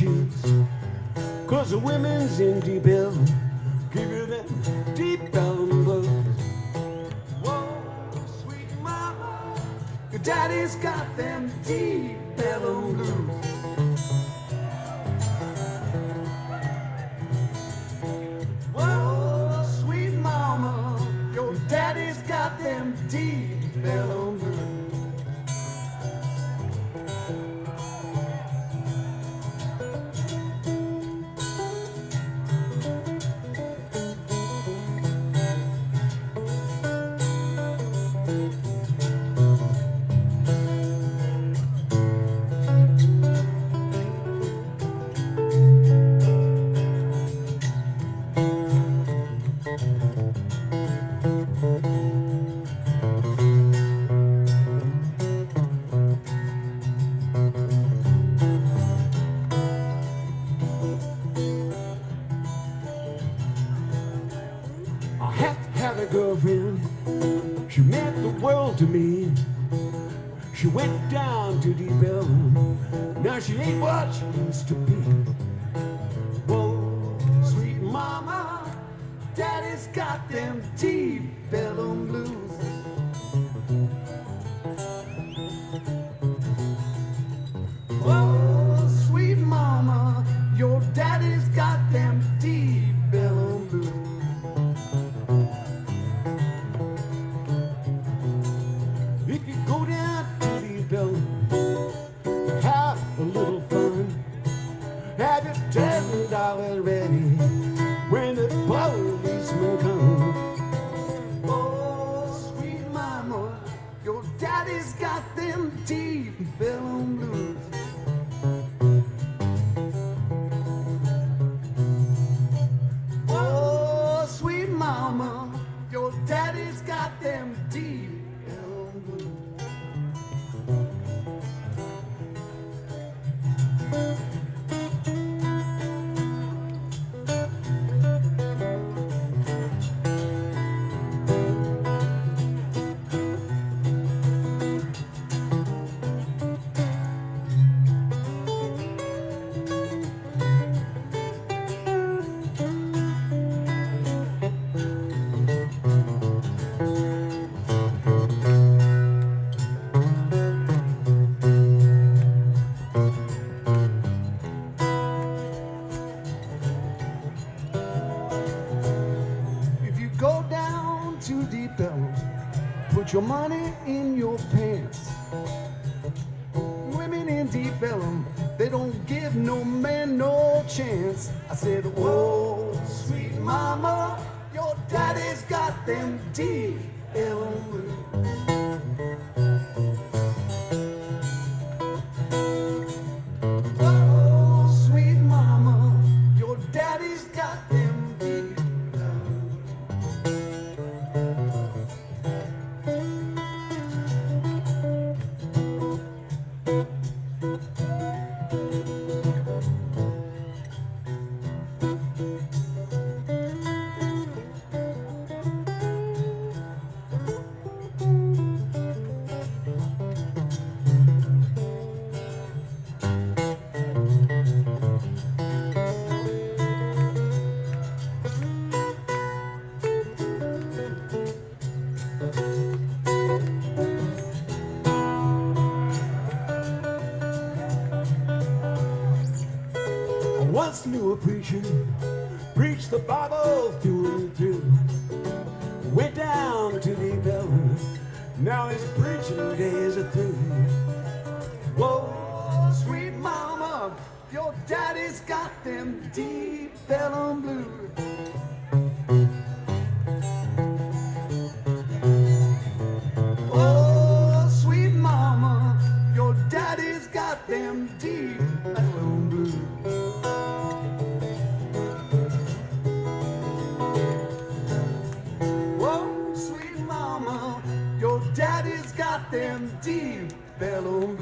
shoes. Cause the women's in deep Ellum give you them deep Ellum blues. Whoa, sweet mama, your daddy's got them deep Ellum blues. Whoa, sweet mama, your daddy's got them deep Ellum blues. Have to a girlfriend. She meant the world to me. She went down to deep Ellum. Now she ain't what she used to be. Whoa, sweet mama, daddy's got them deep Ellum blues. Have your ten dollars ready when the policemen come. Oh, sweet mama, your daddy's got them deep your money in your pants. Women in deep Ellum, they don't give no man no chance. I said, Whoa, sweet mama, your daddy's got them deep Ellum once knew a preacher, preached the Bible through and through. Went down to the Ellum, now his preaching days are through. Whoa, sweet mama, your daddy's got them deep Ellum blues. Got them